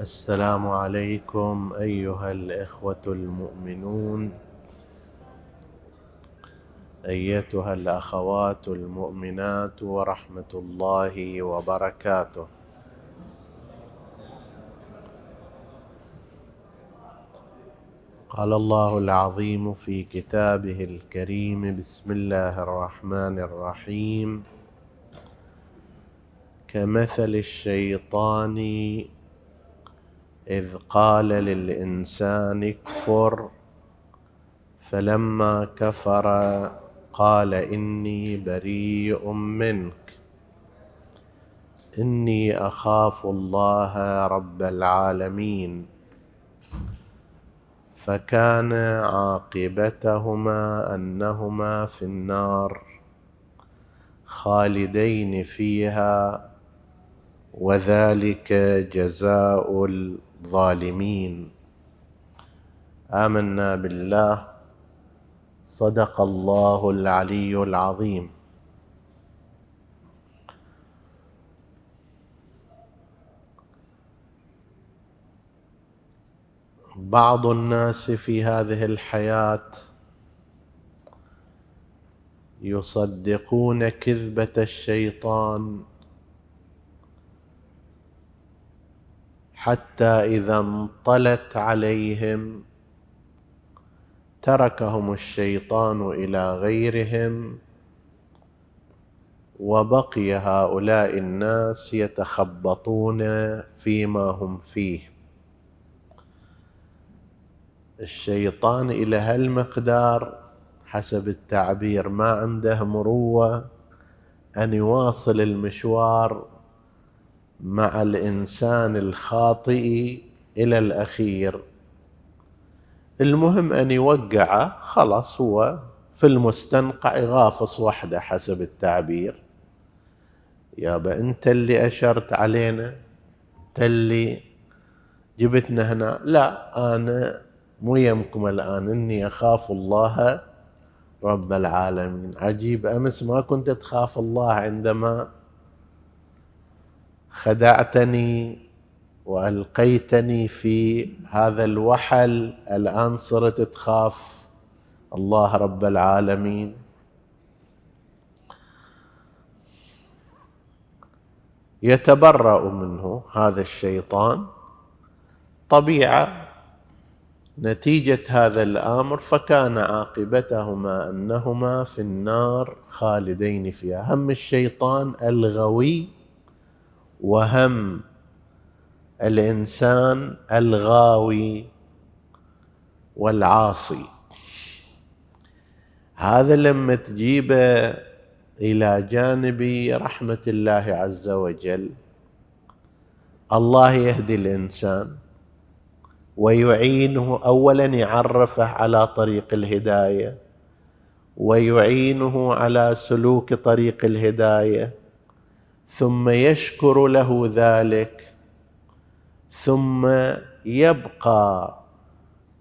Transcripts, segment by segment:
السلام عليكم أيها الإخوة المؤمنون أيتها الأخوات المؤمنات ورحمة الله وبركاته. قال الله العظيم في كتابه الكريم بسم الله الرحمن الرحيم. كمثل الشيطان إذ قال للإنسان اكفر فلما كفر قال إني بريء منك. إني أخاف الله رب العالمين. فكان عاقبتهما أنهما في النار خالدين فيها وذلك جزاء الظالمين آمنا بالله. صدق الله العلي العظيم. بعض الناس في هذه الحياة يصدقون كذبة الشيطان. حتى إذا انطلت عليهم. تركهم الشيطان إلى غيرهم. وبقي هؤلاء الناس يتخبطون فيما هم فيه. الشيطان إلى هالمقدار حسب التعبير ما عنده مروة أن يواصل المشوار مع الإنسان الخاطئ إلى الأخير. المهم أن يوقعه خلاص هو في المستنقع يغافص وحده حسب التعبير. يابا أنت اللي أشرت علينا؟ أنت اللي جبتنا هنا؟ لا أنا مو يمكم الآن إني أخاف الله رب العالمين. عجيب أمس ما كنت تخاف الله عندما خدعتني وألقيتني في هذا الوحل الآن صرت تخاف. الله رب العالمين. يتبرأ منه هذا الشيطان. طبيعة نتيجة هذا الأمر فكان عاقبتهما أنهما في النار خالدين فيها. هم الشيطان الغوي وهم الإنسان الغاوي والعاصي. هذا لما تجيبه إلى جانب رحمة الله عز وجل. الله يهدي الإنسان ويعينه اولا يعرفه على طريق الهداية ويعينه على سلوك طريق الهداية ثم يشكر له ذلك ثم يبقى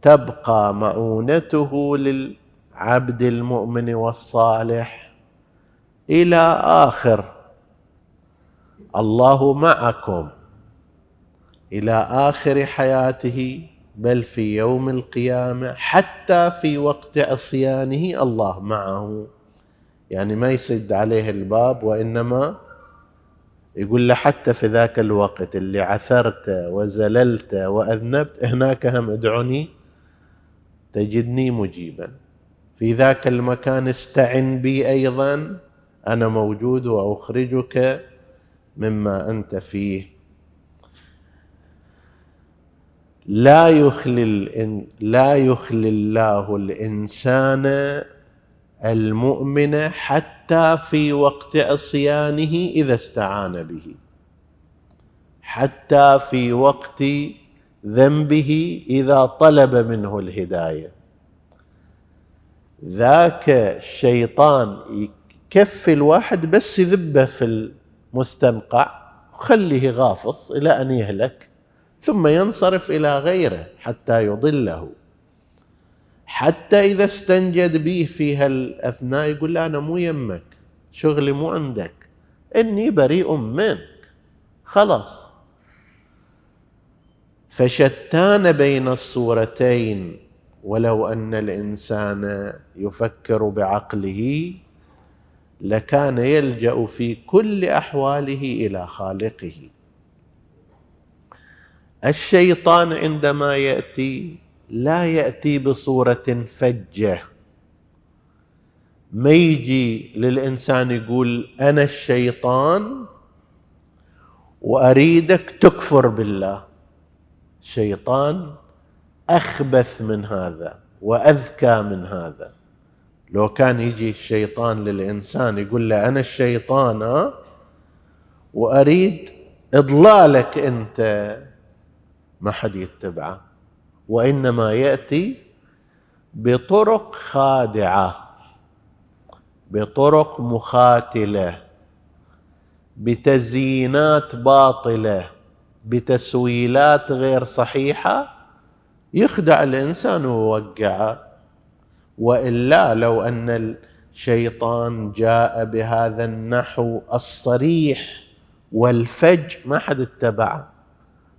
تبقى معونته للعبد المؤمن والصالح إلى آخر. الله معكم إلى آخر حياته بل في يوم القيامة حتى في وقت عصيانه الله معه. يعني ما يسد عليه الباب وإنما يقول له حتى في ذاك الوقت اللي عثرت وزللت وأذنبت هناك هم ادعني تجدني مجيبا. في ذاك المكان استعن بي أيضا أنا موجود وأخرجك مما أنت فيه. لا يخلي لا يخلي الله الإنسان المؤمن حتى في وقت عصيانه إذا استعان به. حتى في وقت ذنبه إذا طلب منه الهداية. ذاك الشيطان يكفي الواحد بس يذبه في المستنقع وخليه غافص إلى أن يهلك ثم ينصرف إلى غيره حتى يضله. حتى إذا استنجد به في هالأثناء يقول له أنا مو يمك شغلي مو عندك إني بريء منك. خلاص. فشتان بين الصورتين ولو أن الإنسان يفكر بعقله لكان يلجأ في كل أحواله إلى خالقه. الشيطان عندما يأتي لا يأتي بصورة فجة. ما يجي للإنسان يقول أنا الشيطان وأريدك تكفر بالله. شيطان أخبث من هذا وأذكى من هذا. لو كان يجي الشيطان للإنسان يقول له أنا الشيطان وأريد إضلالك أنت. ما حد يتبعه. وإنما يأتي بطرق خادعة بطرق مخاتلة بتزيينات باطلة بتسويلات غير صحيحة يخدع الإنسان ويوقعه. وإلا لو أن الشيطان جاء بهذا النحو الصريح والفج ما حد اتبعه.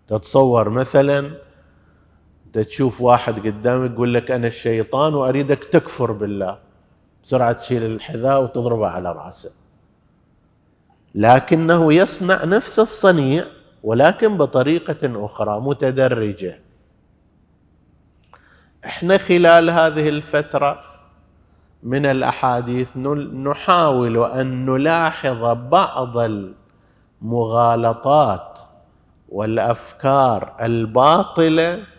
تتصور مثلا انت تشوف واحد قدامك يقول لك أنا الشيطان وأريدك تكفر بالله. بسرعة تشيل الحذاء وتضربه على رأسه. لكنه يصنع نفس الصنيع ولكن بطريقة أخرى متدرجة. إحنا خلال هذه الفترة من الأحاديث نحاول أن نلاحظ بعض المغالطات والأفكار الباطلة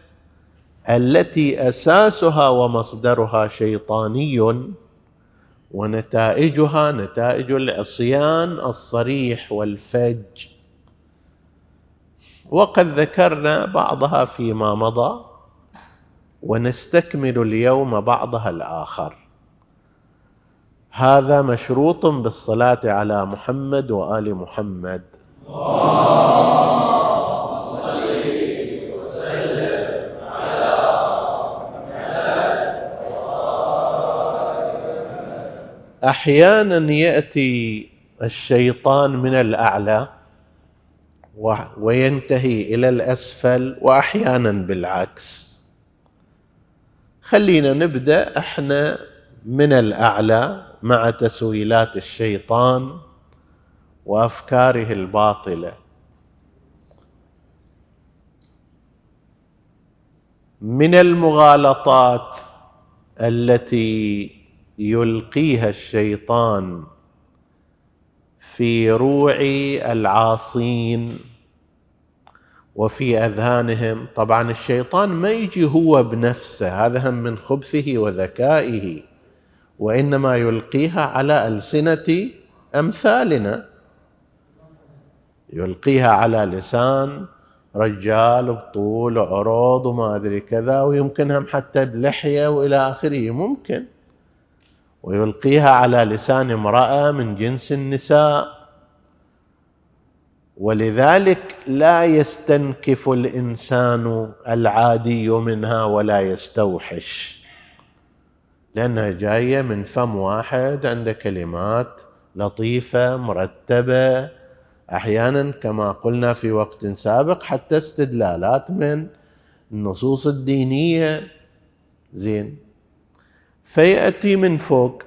التي أساسها ومصدرها شيطاني ونتائجها نتائج العصيان الصريح والفج. وقد ذكرنا بعضها فيما مضى ونستكمل اليوم بعضها الآخر. هذا مشروط بالصلاة على محمد وآل محمد. أحيانا يأتي الشيطان من الأعلى وينتهي إلى الأسفل وأحيانا بالعكس. خلينا نبدأ إحنا من الأعلى مع تسويلات الشيطان وأفكاره الباطلة. من المغالطات التي يلقيها الشيطان في روع العاصين وفي أذهانهم. طبعا الشيطان ما يجي هو بنفسه هذا هم من خبثه وذكائه وإنما يلقيها على ألسنة أمثالنا. يلقيها على لسان رجال بطول عروض وما أدري كذا ويمكنهم حتى بلحية وإلى آخره ممكن. ويلقيها على لسان امرأة من جنس النساء. ولذلك لا يستنكف الإنسان العادي منها ولا يستوحش لأنها جاية من فم واحد عنده كلمات لطيفة مرتبة. أحيانا كما قلنا في وقت سابق حتى استدلالات من النصوص الدينية. زين. فيأتي من فوق.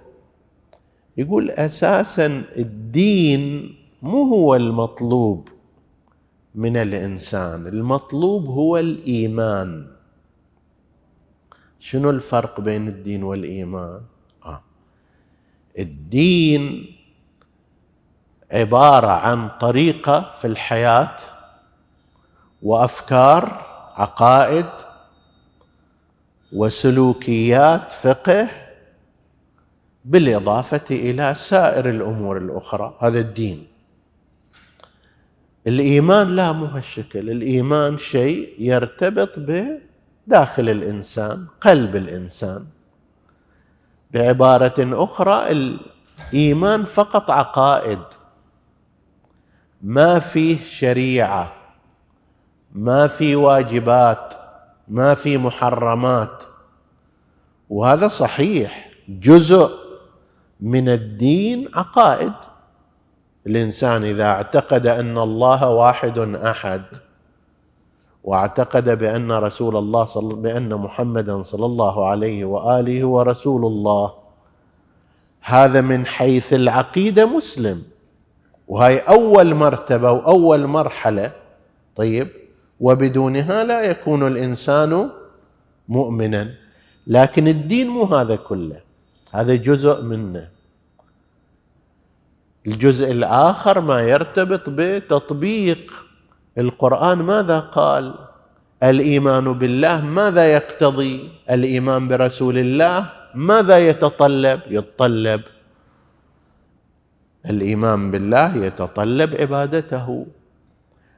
يقول أساسا الدين مو هو المطلوب من الإنسان المطلوب هو الإيمان. شنو الفرق بين الدين والإيمان؟ آه. الدين عبارة عن طريقة في الحياة وأفكار عقائد وسلوكيات فقه بالإضافة إلى سائر الأمور الأخرى. هذا الدين. الإيمان لا مو هالشكل. الإيمان شيء يرتبط بداخل الإنسان قلب الإنسان. بعبارة أخرى الإيمان فقط عقائد. ما فيه شريعة. ما في واجبات. ما في محرمات. وهذا صحيح جزء من الدين عقائد. الإنسان إذا اعتقد أن الله واحد أحد واعتقد بأن رسول الله صل بأن محمدا صلى الله عليه وآله ورسول الله هذا من حيث العقيدة مسلم. وهي أول مرتبة وأول مرحلة. طيب وبدونها لا يكون الإنسان مؤمنا. لكن الدين مو هذا كله. هذا جزء منه. الجزء الآخر ما يرتبط بتطبيق القرآن ماذا قال؟ الإيمان بالله ماذا يقتضي؟ الإيمان برسول الله ماذا يتطلب؟ يتطلب. الإيمان بالله يتطلب عبادته.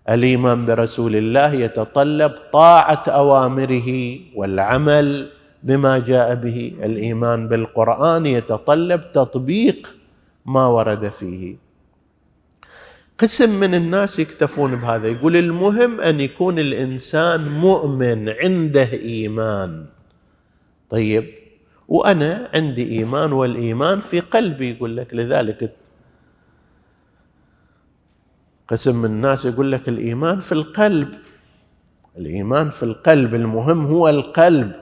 الإيمان برسول الله يتطلب طاعة أوامره والعمل بما جاء به. الإيمان بالقرآن يتطلب تطبيق ما ورد فيه. قسم من الناس يكتفون بهذا. يقول المهم أن يكون الإنسان مؤمن عنده إيمان. طيب وأنا عندي إيمان والإيمان في قلبي. يقول لك لذلك قسم من الناس يقول لك الإيمان في القلب. الإيمان في القلب المهم هو القلب.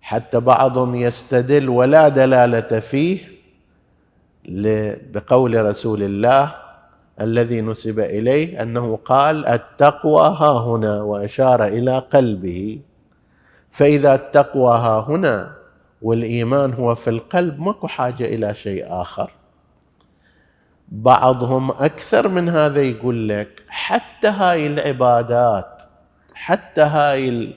حتى بعضهم يستدل ولا دلالة فيه بقول رسول الله الذي نسب إليه أنه قال التقوى ها هنا وأشار إلى قلبه. فإذا التقوى ها هنا والإيمان هو في القلب ماكو حاجة إلى شيء آخر. بعضهم أكثر من هذا يقول لك حتى هاي العبادات حتى هاي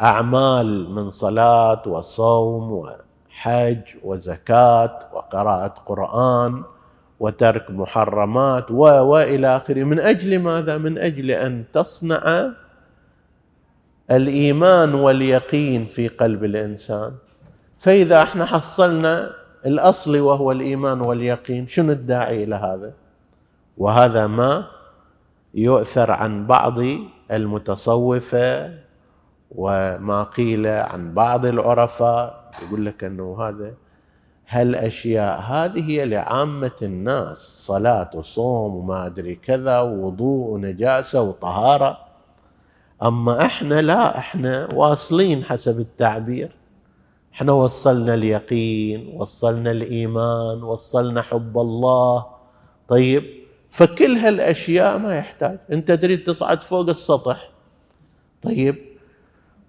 الأعمال من صلاة وصوم وحج وزكاة وقراءة قرآن وترك محرمات و وإلى آخره من أجل ماذا؟ من أجل أن تصنع الإيمان واليقين في قلب الإنسان فإذا إحنا حصلنا الاصلي وهو الإيمان واليقين شنو الداعي إلى هذا؟ وهذا ما يؤثر عن بعض المتصوفة وما قيل عن بعض العرفاء يقول لك إنه هذا هالأشياء هذه هي لعامة الناس صلاة وصوم وما أدري كذا ووضوء ونجاسة وطهارة. أما إحنا لا إحنا واصلين حسب التعبير. إحنا وصلنا اليقين وصلنا الإيمان وصلنا حب الله. طيب فكل هالأشياء ما يحتاج. أنت تريد تصعد فوق السطح. طيب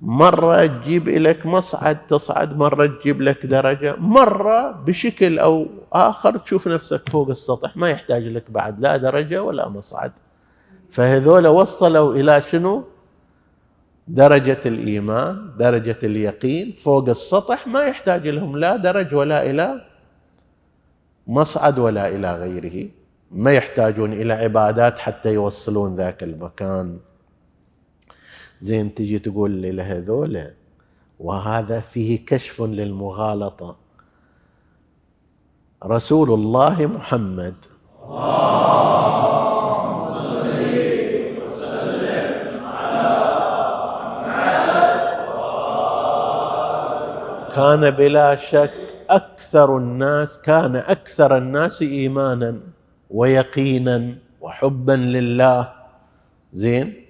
مرة تجيب لك مصعد تصعد مرة تجيب لك درجة. مرة بشكل أو آخر تشوف نفسك فوق السطح ما يحتاج لك بعد لا درجة ولا مصعد. فهذول وصلوا إلى شنو؟ درجة الإيمان درجة اليقين فوق السطح ما يحتاج لهم لا درج ولا إلى مصعد ولا إلى غيره. ما يحتاجون إلى عبادات حتى يوصلون ذاك المكان. زين تجي تقول لي لهذول وهذا فيه كشف للمغالطة. رسول الله محمد. كان بلا شك أكثر الناس كان أكثر الناس ايمانا ويقينا وحبا لله. زين؟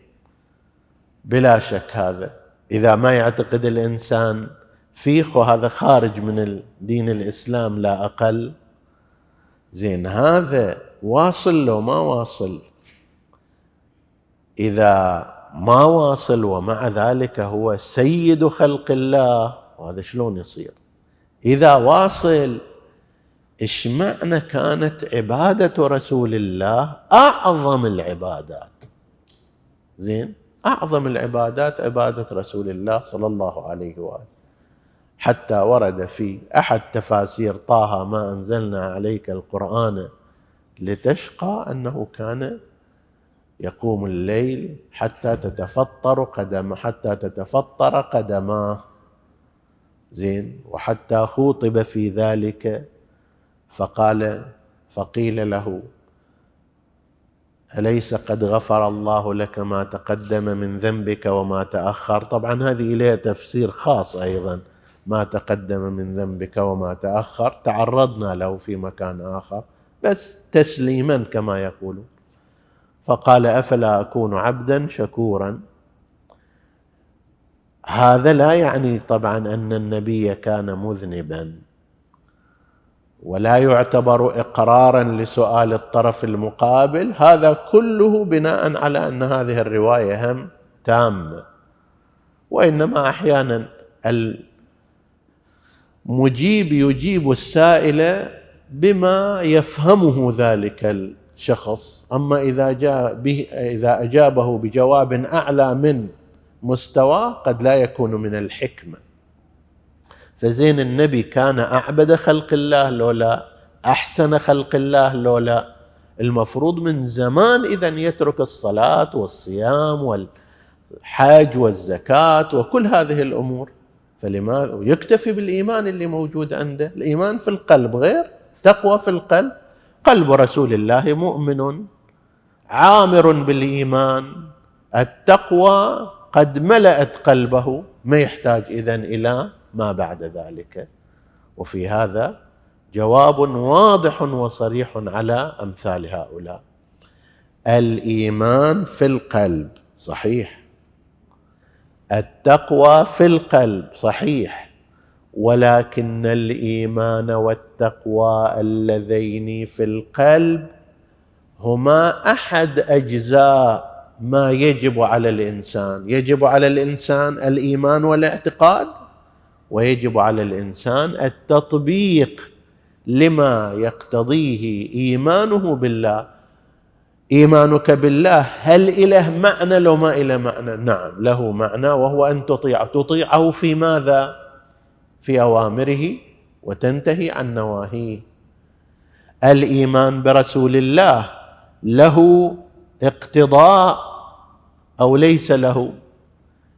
بلا شك هذا. إذا ما يعتقد الإنسان فيخ وهذا خارج من دين الإسلام لا أقل. زين هذا واصل لو ما واصل. إذا ما واصل ومع ذلك هو سيد خلق الله وهذا شلون يصير؟ إذا واصل إيش معنى كانت عبادة رسول الله أعظم العبادات؟ زين أعظم العبادات عبادة رسول الله صلى الله عليه وآله. حتى ورد في أحد تفاسير طه ما أنزلنا عليك القرآن لتشقى أنه كان يقوم الليل حتى تتفطر قدم حتى تتفطر قدماه. زين وحتى خوطب في ذلك فقال فقيل له أليس قد غفر الله لك ما تقدم من ذنبك وما تأخر؟ طبعا هذه إليها تفسير خاص أيضا ما تقدم من ذنبك وما تأخر تعرضنا له في مكان آخر بس تسليما كما يقولون. فقال أفلا أكون عبدا شكورا؟ هذا لا يعني طبعا أن النبي كان مذنبا ولا يعتبر اقرارا لسؤال الطرف المقابل. هذا كله بناء على أن هذه الرواية هم تامة. وإنما أحيانا المجيب يجيب السائل بما يفهمه ذلك الشخص. أما إذا جاء به إذا أجابه بجواب أعلى من مستواه قد لا يكون من الحكمة. فزين النبي كان أعبد خلق الله لولا أحسن خلق الله لولا. المفروض من زمان اذا يترك الصلاة والصيام والحج والزكاة وكل هذه الأمور. فلماذا يكتفي بالإيمان اللي موجود عنده. الإيمان في القلب غير تقوى في القلب. قلب رسول الله مؤمن عامر بالإيمان. التقوى قد ملأت قلبه ما يحتاج اذا إلى ما بعد ذلك. وفي هذا جواب واضح وصريح على أمثال هؤلاء. الإيمان في القلب صحيح. التقوى في القلب صحيح. ولكن الإيمان والتقوى اللذين في القلب هما أحد أجزاء ما يجب على الإنسان. يجب على الإنسان الإيمان والاعتقاد ويجب على الإنسان التطبيق لما يقتضيه إيمانه بالله. إيمانك بالله هل إله معنى؟ لو ما إله معنى نعم له معنى وهو أن تطيعه تطيعه في ماذا؟ في أوامره وتنتهي عن نواهيه. الإيمان برسول الله له اقتضاء أو ليس له.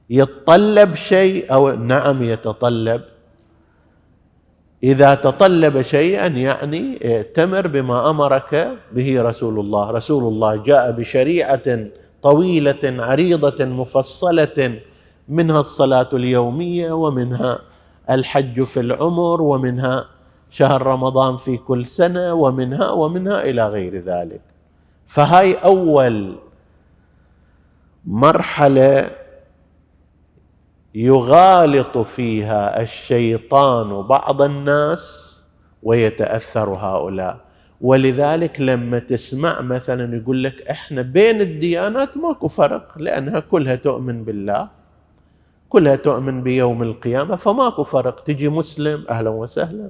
يتطلب شيء أو نعم يتطلب. إذا تطلب شيئا يعني ائتمر بما أمرك به رسول الله. رسول الله جاء بشريعة طويلة عريضة مفصلة منها الصلاة اليومية ومنها الحج في العمر ومنها شهر رمضان في كل سنة ومنها ومنها إلى غير ذلك. فهاي أول مرحلة يغالط فيها الشيطان بعض الناس ويتأثر هؤلاء. ولذلك لما تسمع مثلا يقول لك إحنا بين الديانات ماكو فرق لأنها كلها تؤمن بالله كلها تؤمن بيوم القيامة فماكو فرق. تجي مسلم أهلا وسهلا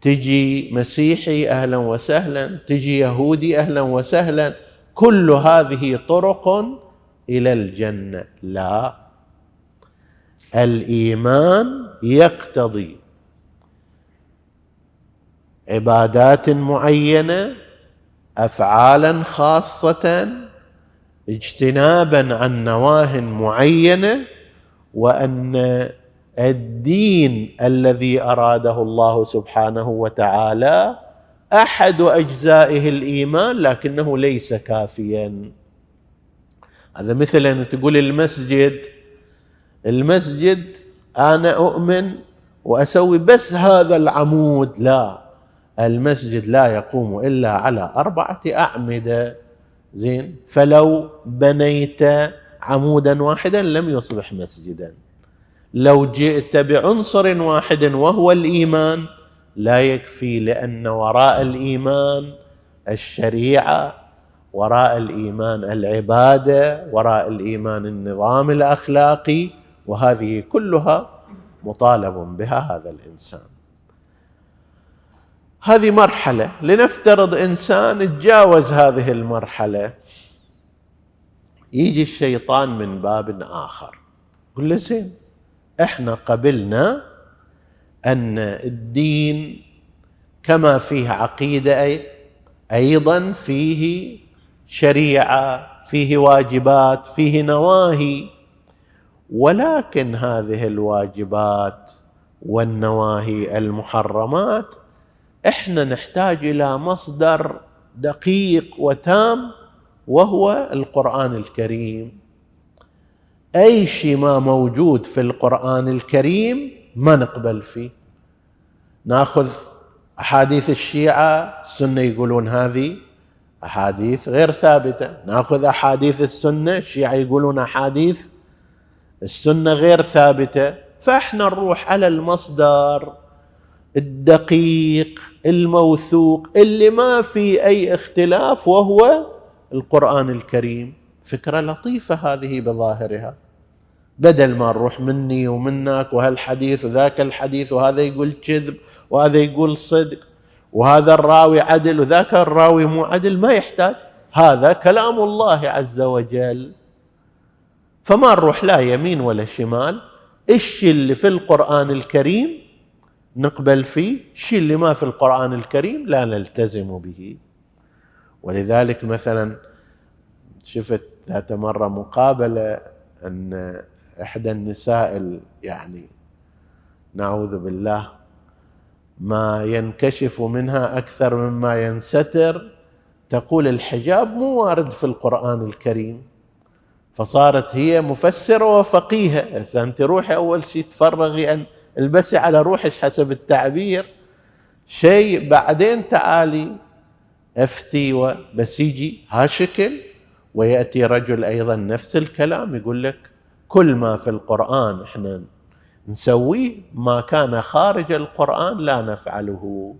تجي مسيحي أهلا وسهلا تجي يهودي أهلا وسهلا كل هذه طرق إلى الجنة. لا. الإيمان يقتضي عبادات معينة افعالا خاصة اجتنابا عن نواه معينة وأن الدين الذي أراده الله سبحانه وتعالى أحد أجزائه الإيمان لكنه ليس كافيا. هذا مثل أن تقول المسجد المسجد أنا أؤمن وأسوي بس هذا العمود. لا المسجد لا يقوم إلا على أربعة أعمدة. زين؟ فلو بنيت عمودا واحدا لم يصبح مسجدا. لو جئت بعنصر واحد وهو الإيمان لا يكفي لأن وراء الإيمان الشريعة وراء الإيمان العبادة وراء الإيمان النظام الأخلاقي وهذه كلها مطالب بها هذا الإنسان. هذه مرحلة لنفترض إنسان تجاوز هذه المرحلة يجي الشيطان من باب آخر يقول له زين إحنا قبلنا أن الدين كما فيه عقيدة أيضا فيه شريعة فيه واجبات فيه نواهي. ولكن هذه الواجبات والنواهي المحرمات إحنا نحتاج إلى مصدر دقيق وتام وهو القرآن الكريم. أي شيء ما موجود في القرآن الكريم ما نقبل فيه. ناخذ أحاديث الشيعة السنة يقولون هذه أحاديث غير ثابتة. ناخذ أحاديث السنة الشيعة يقولون أحاديث السنة غير ثابتة. فإحنا نروح على المصدر الدقيق الموثوق اللي ما في أي اختلاف وهو القرآن الكريم. فكرة لطيفة هذه بظاهرها. بدل ما نروح مني ومنك وهالحديث وذاك الحديث وهذا يقول كذب وهذا يقول صدق وهذا الراوي عدل وذاك الراوي مو عدل ما يحتاج. هذا كلام الله عز وجل. فما نروح لا يمين ولا شمال. الشيء اللي في القرآن الكريم نقبل فيه؟ الشيء اللي ما في القرآن الكريم لا نلتزم به. ولذلك مثلا شفت ذات مرة مقابلة أن إحدى النساء يعني نعوذ بالله ما ينكشف منها أكثر مما ينستر تقول الحجاب مو وارد في القرآن الكريم. فصارت هي مفسرة وفقيهة. أنت روحي أول شيء تفرغي أن البسي على روحك حسب التعبير. شيء بعدين تعالي أفتي بس يجي ها شكل ويأتي رجل أيضا نفس الكلام يقول لك كل ما في القرآن إحنا نسويه ما كان خارج القرآن لا نفعله.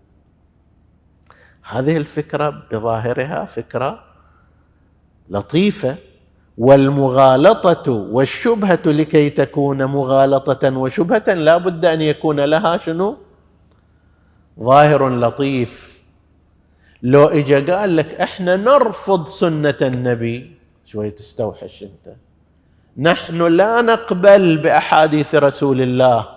هذه الفكرة بظاهرها فكرة لطيفة والمغالطة والشبهة لكي تكون مغالطة وشبهة لا بد أن يكون لها شنو؟ ظاهر لطيف. لو اجى قال لك إحنا نرفض سنة النبي شوي تستوحش أنت. نحن لا نقبل بأحاديث رسول الله.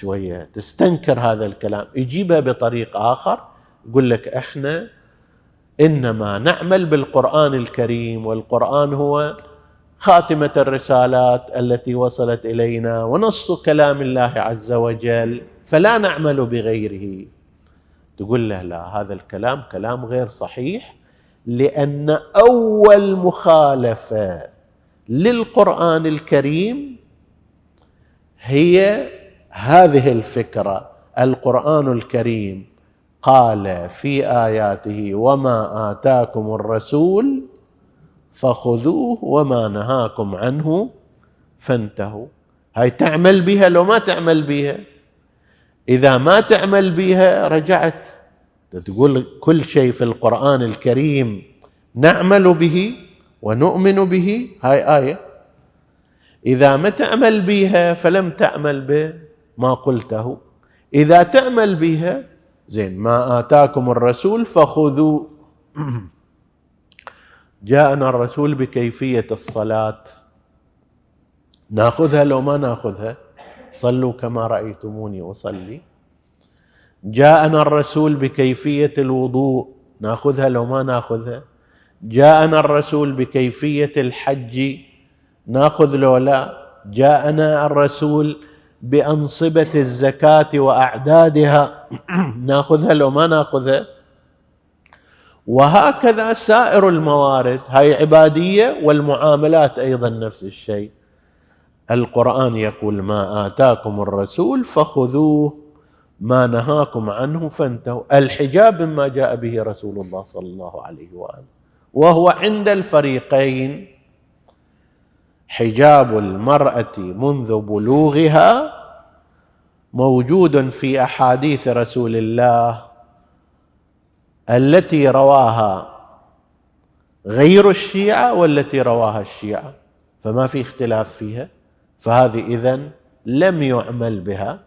شوية تستنكر هذا الكلام. يجيبها بطريق آخر يقول لك إحنا إنما نعمل بالقرآن الكريم والقرآن هو خاتمة الرسالات التي وصلت إلينا ونص كلام الله عز وجل فلا نعمل بغيره. تقول له لا هذا الكلام كلام غير صحيح لأن أول مخالفة للقرآن الكريم هي هذه الفكرة. القرآن الكريم قال في آياته وما آتاكم الرسول فخذوه وما نهاكم عنه فانتهوا. هاي تعمل بها لو ما تعمل بها. إذا ما تعمل بها رجعت. تقول كل شيء في القرآن الكريم نعمل به. ونؤمن به. هاي آية. إذا ما تعمل بها فلم تعمل بما قلته. إذا تعمل بها زين ما آتاكم الرسول فخذوا. جاءنا الرسول بكيفية الصلاة. ناخذها لو ما ناخذها. صلوا كما رأيتموني أصلي. جاءنا الرسول بكيفية الوضوء. ناخذها لو ما ناخذها. جاءنا الرسول بكيفية الحج ناخذ لو لا جاءنا الرسول بأنصبة الزكاة وأعدادها ناخذها لو ما ناخذها. وهكذا سائر الموارد هاي عبادية والمعاملات أيضا نفس الشيء. القرآن يقول ما آتاكم الرسول فخذوه ما نهاكم عنه فانتهوا. الحجاب مما جاء به رسول الله صلى الله عليه وآله. وهو عند الفريقين. حجاب المرأة منذ بلوغها موجود في أحاديث رسول الله التي رواها غير الشيعة والتي رواها الشيعة فما في اختلاف فيها فهذه إذن لم يعمل بها.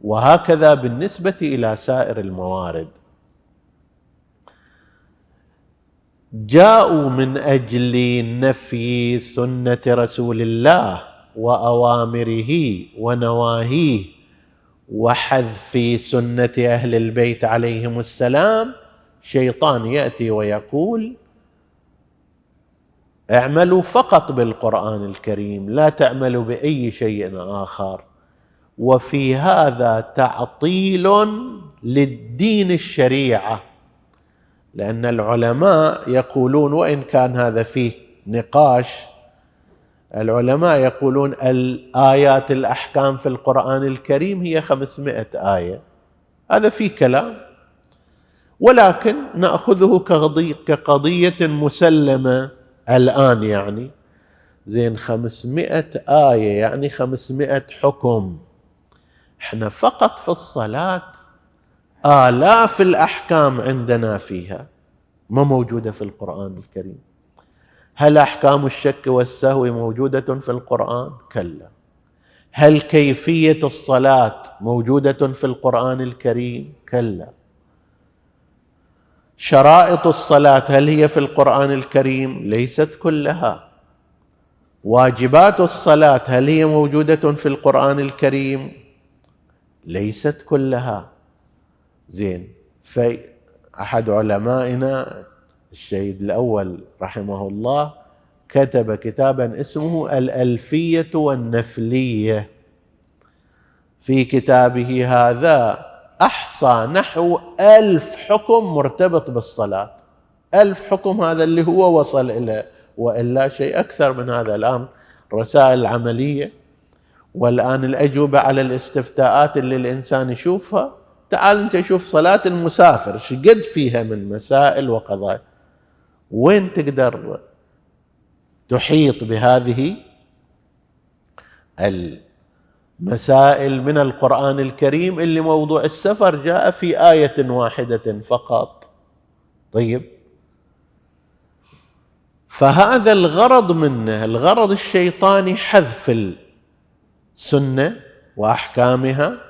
وهكذا بالنسبة إلى سائر الموارد. جاءوا من أجل نفي سنة رسول الله وأوامره ونواهيه وحذف سنة أهل البيت عليهم السلام. شيطان يأتي ويقول اعملوا فقط بالقرآن الكريم لا تعملوا بأي شيء آخر. وفي هذا تعطيل للدين الشريعة. لأن العلماء يقولون وإن كان هذا فيه نقاش العلماء يقولون الآيات الأحكام في القرآن الكريم هي خمسمائة آية. هذا في كلام. ولكن نأخذه كقضية مسلمة الآن يعني. زين خمسمائة آية يعني خمسمائة حكم. إحنا فقط في الصلاة آلاف الأحكام عندنا فيها ما موجودة في القرآن الكريم. هل أحكام الشك والسهو موجودة في القرآن؟ كلا. هل كيفية الصلاة موجودة في القرآن الكريم؟ كلا. شرائط الصلاة هل هي في القرآن الكريم؟ ليست كلها. واجبات الصلاة هل هي موجودة في القرآن الكريم؟ ليست كلها. زين. فاحد علمائنا الشهيد الأول رحمه الله كتب كتابا اسمه الألفية والنفلية. في كتابه هذا أحصى نحو ألف حكم مرتبط بالصلاة. ألف حكم هذا اللي هو وصل إلى وإلا شيء أكثر من هذا الآن. رسائل عملية. والآن الأجوبة على الاستفتاءات اللي الإنسان يشوفها. تعال انت شوف صلاة المسافر شقد فيها من مسائل وقضايا. وين تقدر تحيط بهذه؟ المسائل من القرآن الكريم اللي موضوع السفر جاء في آية واحدة فقط. طيب. فهذا الغرض منه الغرض الشيطاني حذف السنة وأحكامها.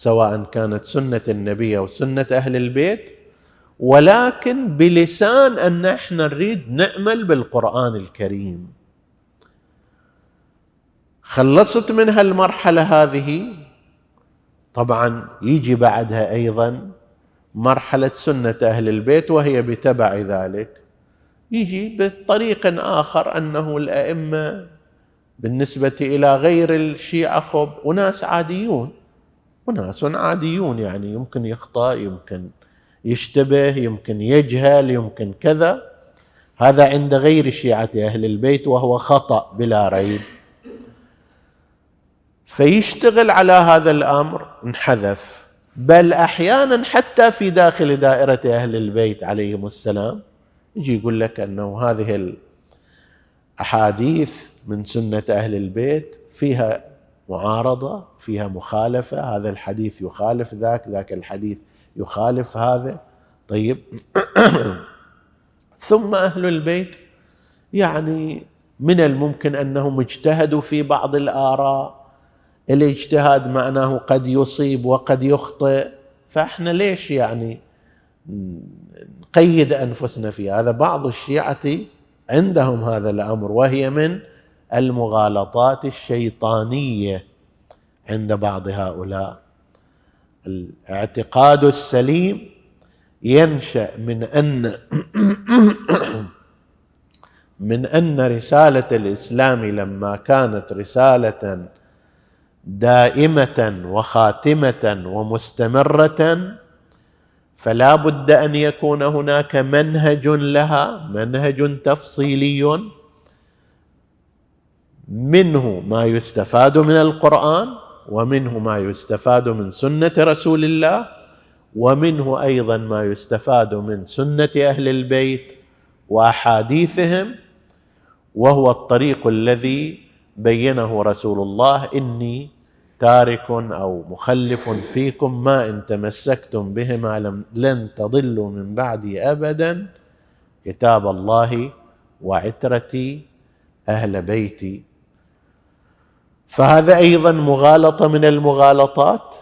سواء كانت سنة النبي أو سنة أهل البيت ولكن بلسان أن إحنا نريد نعمل بالقرآن الكريم. خلصت منها المرحله هذه طبعا يجي بعدها أيضا مرحلة سنة أهل البيت وهي بتبع ذلك. يجي بطريق آخر أنه الأئمة بالنسبة إلى غير الشيعة خب وناس عاديون. وناس عاديون يعني يمكن يخطأ يمكن يشتبه يمكن يجهل يمكن كذا. هذا عند غير شيعة أهل البيت وهو خطأ بلا ريب. فيشتغل على هذا الأمر انحذف. بل أحيانا حتى في داخل دائرة أهل البيت عليهم السلام يجي يقول لك أنه هذه الأحاديث من سنة أهل البيت فيها معارضة فيها مخالفة هذا الحديث يخالف ذاك ذاك الحديث يخالف هذا. طيب. ثم أهل البيت يعني من الممكن أنهم اجتهدوا في بعض الآراء. الاجتهاد معناه قد يصيب وقد يخطئ. فإحنا ليش يعني نقيد أنفسنا في هذا بعض الشيعة عندهم هذا الأمر وهي من المغالطات الشيطانية عند بعض هؤلاء. الاعتقاد السليم ينشأ من أن من أن رسالة الإسلام لما كانت رسالة دائمة وخاتمة ومستمرة فلا بد أن يكون هناك منهج لها منهج تفصيلي منه ما يستفاد من القرآن ومنه ما يستفاد من سنة رسول الله ومنه أيضا ما يستفاد من سنة أهل البيت وأحاديثهم وهو الطريق الذي بينه رسول الله إني تارك أو مخلف فيكم ما إن تمسكتم بهما لن تضلوا من بعدي ابدا كتاب الله وعترتي أهل بيتي. فهذا أيضا مغالطة من المغالطات.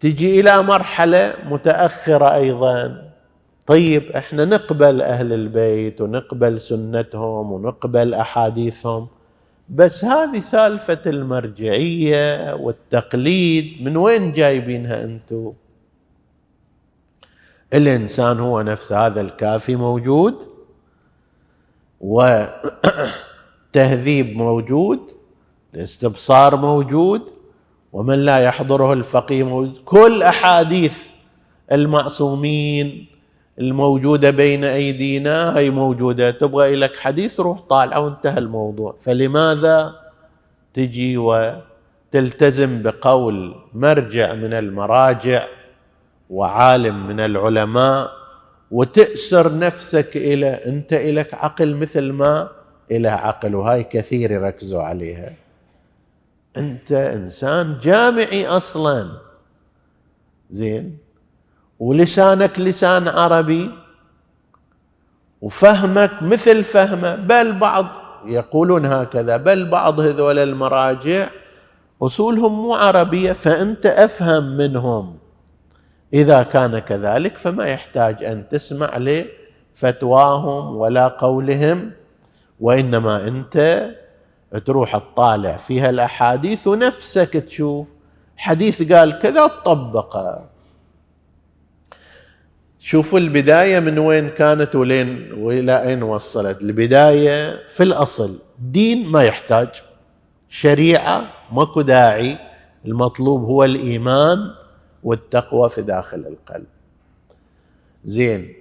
تجي إلى مرحلة متأخرة أيضا. طيب إحنا نقبل أهل البيت ونقبل سنتهم ونقبل أحاديثهم بس هذه سالفة المرجعية والتقليد من وين جايبينها أنتم الإنسان هو نفس هذا الكافي موجود وتهذيب موجود الاستبصار موجود ومن لا يحضره الفقيه موجود. كل أحاديث المعصومين الموجودة بين أيدينا هي موجودة. تبغى لك حديث روح طالع وانتهى الموضوع. فلماذا تجي وتلتزم بقول مرجع من المراجع وعالم من العلماء وتأسر نفسك إلى أنت إلك عقل مثل ما إلى عقل. وهاي كثير يركزوا عليها. أنت إنسان جامعي أصلا. زين؟ ولسانك لسان عربي. وفهمك مثل فهمه. بل بعض يقولون هكذا. بل بعض هذول المراجع أصولهم مو عربية فأنت أفهم منهم. إذا كان كذلك فما يحتاج أن تسمع لفتواهم ولا قولهم وإنما أنت تروح تطالع فيها الأحاديث ونفسك تشوف. حديث قال كذا تطبقه شوفوا البداية من وين كانت ولين وإلى أين وصلت. البداية في الأصل دين ما يحتاج. شريعة ماكو داعي. المطلوب هو الإيمان والتقوى في داخل القلب. زين.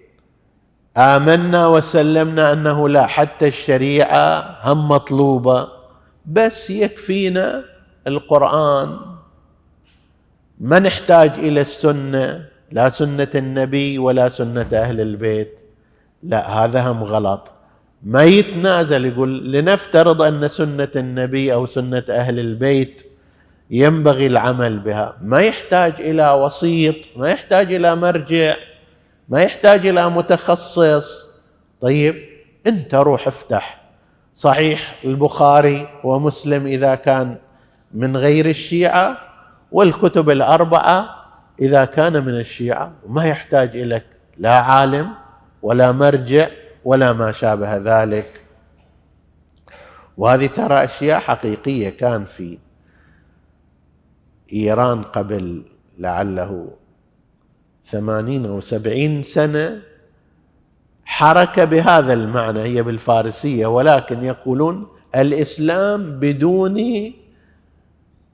آمنا وسلمنا أنه لا حتى الشريعة هم مطلوبة. بس يكفينا القرآن. ما نحتاج إلى السنة لا سنة النبي ولا سنة أهل البيت. لا هذا هم غلط. ما يتنازل يقول لنفترض أن سنة النبي أو سنة أهل البيت ينبغي العمل بها. ما يحتاج إلى وسيط ما يحتاج إلى مرجع ما يحتاج إلى متخصص. طيب أنت روح افتح. صحيح البخاري ومسلم إذا كان من غير الشيعة والكتب الأربعة إذا كان من الشيعة. ما يحتاج إليك لا عالم ولا مرجع ولا ما شابه ذلك. وهذه ترى أشياء حقيقية كان في إيران قبل لعله ثمانين أو سبعين سنة حركه بهذا المعنى هي بالفارسية ولكن يقولون الإسلام بدون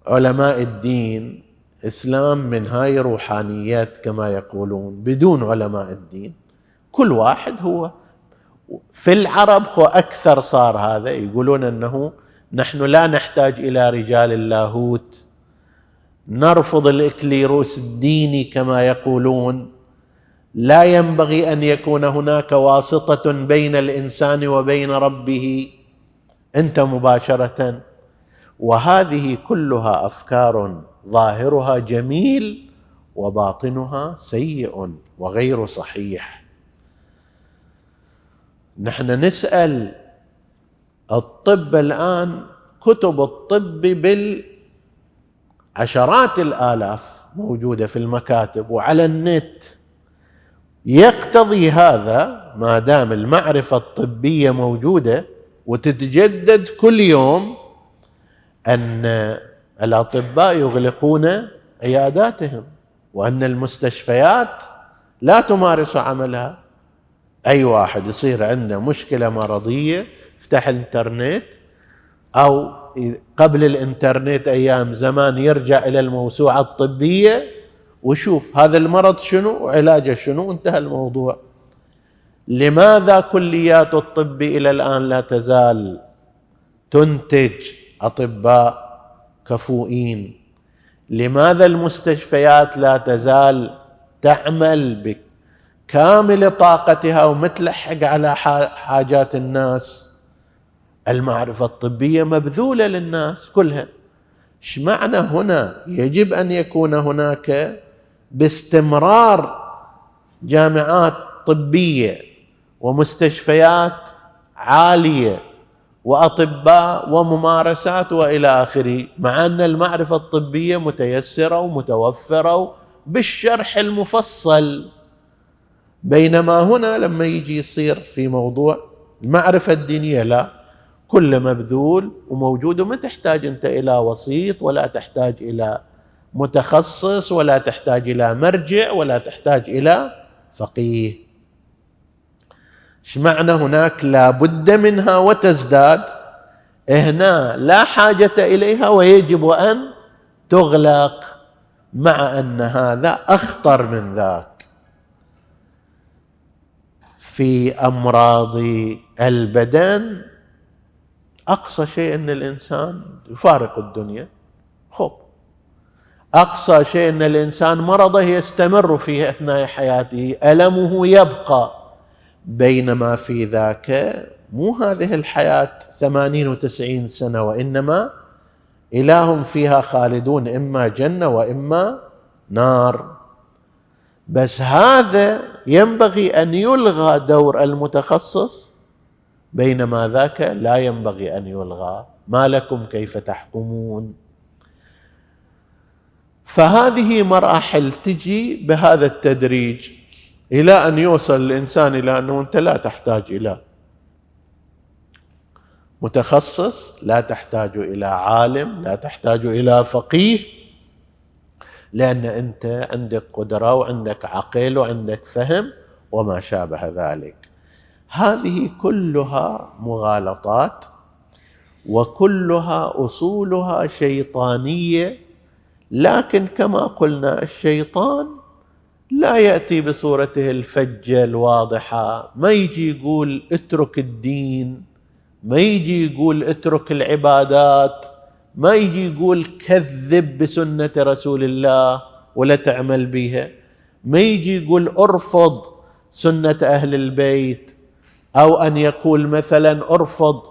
علماء الدين إسلام من هاي روحانيات كما يقولون بدون علماء الدين. كل واحد هو. في العرب هو أكثر صار هذا يقولون أنه نحن لا نحتاج إلى رجال اللاهوت. نرفض الإكليروس الديني كما يقولون. لا ينبغي أن يكون هناك واسطة بين الإنسان وبين ربه. أنت مباشرة. وهذه كلها أفكار ظاهرها جميل وباطنها سيء وغير صحيح. نحن نسأل الطب الآن كتب الطب بالعشرات الآلاف موجودة في المكاتب وعلى النت. يقتضي هذا ما دام المعرفة الطبية موجودة وتتجدد كل يوم أن الأطباء يغلقون عياداتهم وأن المستشفيات لا تمارس عملها. أي واحد يصير عنده مشكلة مرضية يفتح الإنترنت أو قبل الإنترنت أيام زمان يرجع إلى الموسوعة الطبية وشوف هذا المرض شنو وعلاجه شنو انتهى الموضوع. لماذا كليات الطب إلى الآن لا تزال تنتج أطباء كفؤين؟ لماذا المستشفيات لا تزال تعمل بكامل طاقتها ومتلحق على حاجات الناس؟ المعرفة الطبية مبذولة للناس كلها. إيش معنى هنا؟ يجب أن يكون هناك باستمرار جامعات طبية ومستشفيات عالية وأطباء وممارسات وإلى آخره مع أن المعرفة الطبية متيسرة ومتوفرة بالشرح المفصل. بينما هنا لما يجي يصير في موضوع المعرفة الدينية لا كل مبذول وموجود وما تحتاج أنت إلى وسيط ولا تحتاج إلى متخصص ولا تحتاج إلى مرجع ولا تحتاج إلى فقيه. إيش معنى هناك؟ لا بد منها وتزداد. هنا لا حاجة إليها ويجب أن تغلق مع أن هذا أخطر من ذاك. في أمراض البدن أقصى شيء إن الإنسان يفارق الدنيا. خب أقصى شيء أن الإنسان مرضه يستمر فيه أثناء حياته ألمه يبقى. بينما في ذاك مو هذه الحياة ثمانين وتسعين سنة وإنما اله فيها خالدون إما جنة وإما نار. بس هذا ينبغي أن يلغى دور المتخصص. بينما ذاك لا ينبغي أن يلغى. ما لكم كيف تحكمون؟ فهذه مراحل تجي بهذا التدريج إلى أن يوصل الإنسان إلى أنه أنت لا تحتاج إلى متخصص لا تحتاج إلى عالم لا تحتاج إلى فقيه لأن أنت عندك قدرة وعندك عقل وعندك فهم وما شابه ذلك. هذه كلها مغالطات وكلها أصولها شيطانية لكن كما قلنا الشيطان لا يأتي بصورته الفجة الواضحة. ما يجي يقول اترك الدين ما يجي يقول اترك العبادات ما يجي يقول كذب بسنة رسول الله ولا تعمل بها ما يجي يقول ارفض سنة أهل البيت. أو أن يقول مثلا ارفض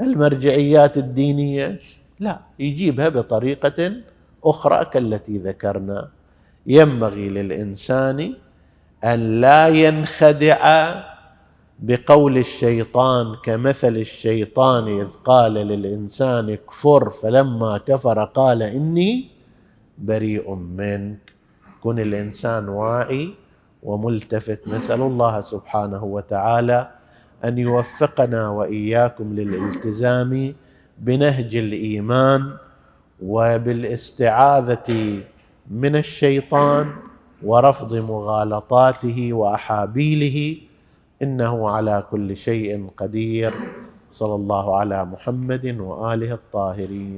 المرجعيات الدينية. لا يجيبها بطريقة أخرى كالتي ذكرنا. ينبغي للإنسان أن لا ينخدع بقول الشيطان كمثل الشيطان إذ قال للإنسان اكفر فلما كفر قال إني بريء منك. كن الإنسان واعي وملتفت. نسأل الله سبحانه وتعالى أن يوفقنا وإياكم للالتزام بنهج الإيمان. وبالاستعاذة من الشيطان ورفض مغالطاته وأحابيله إنه على كل شيء قدير. صلى الله على محمد وآله الطاهرين.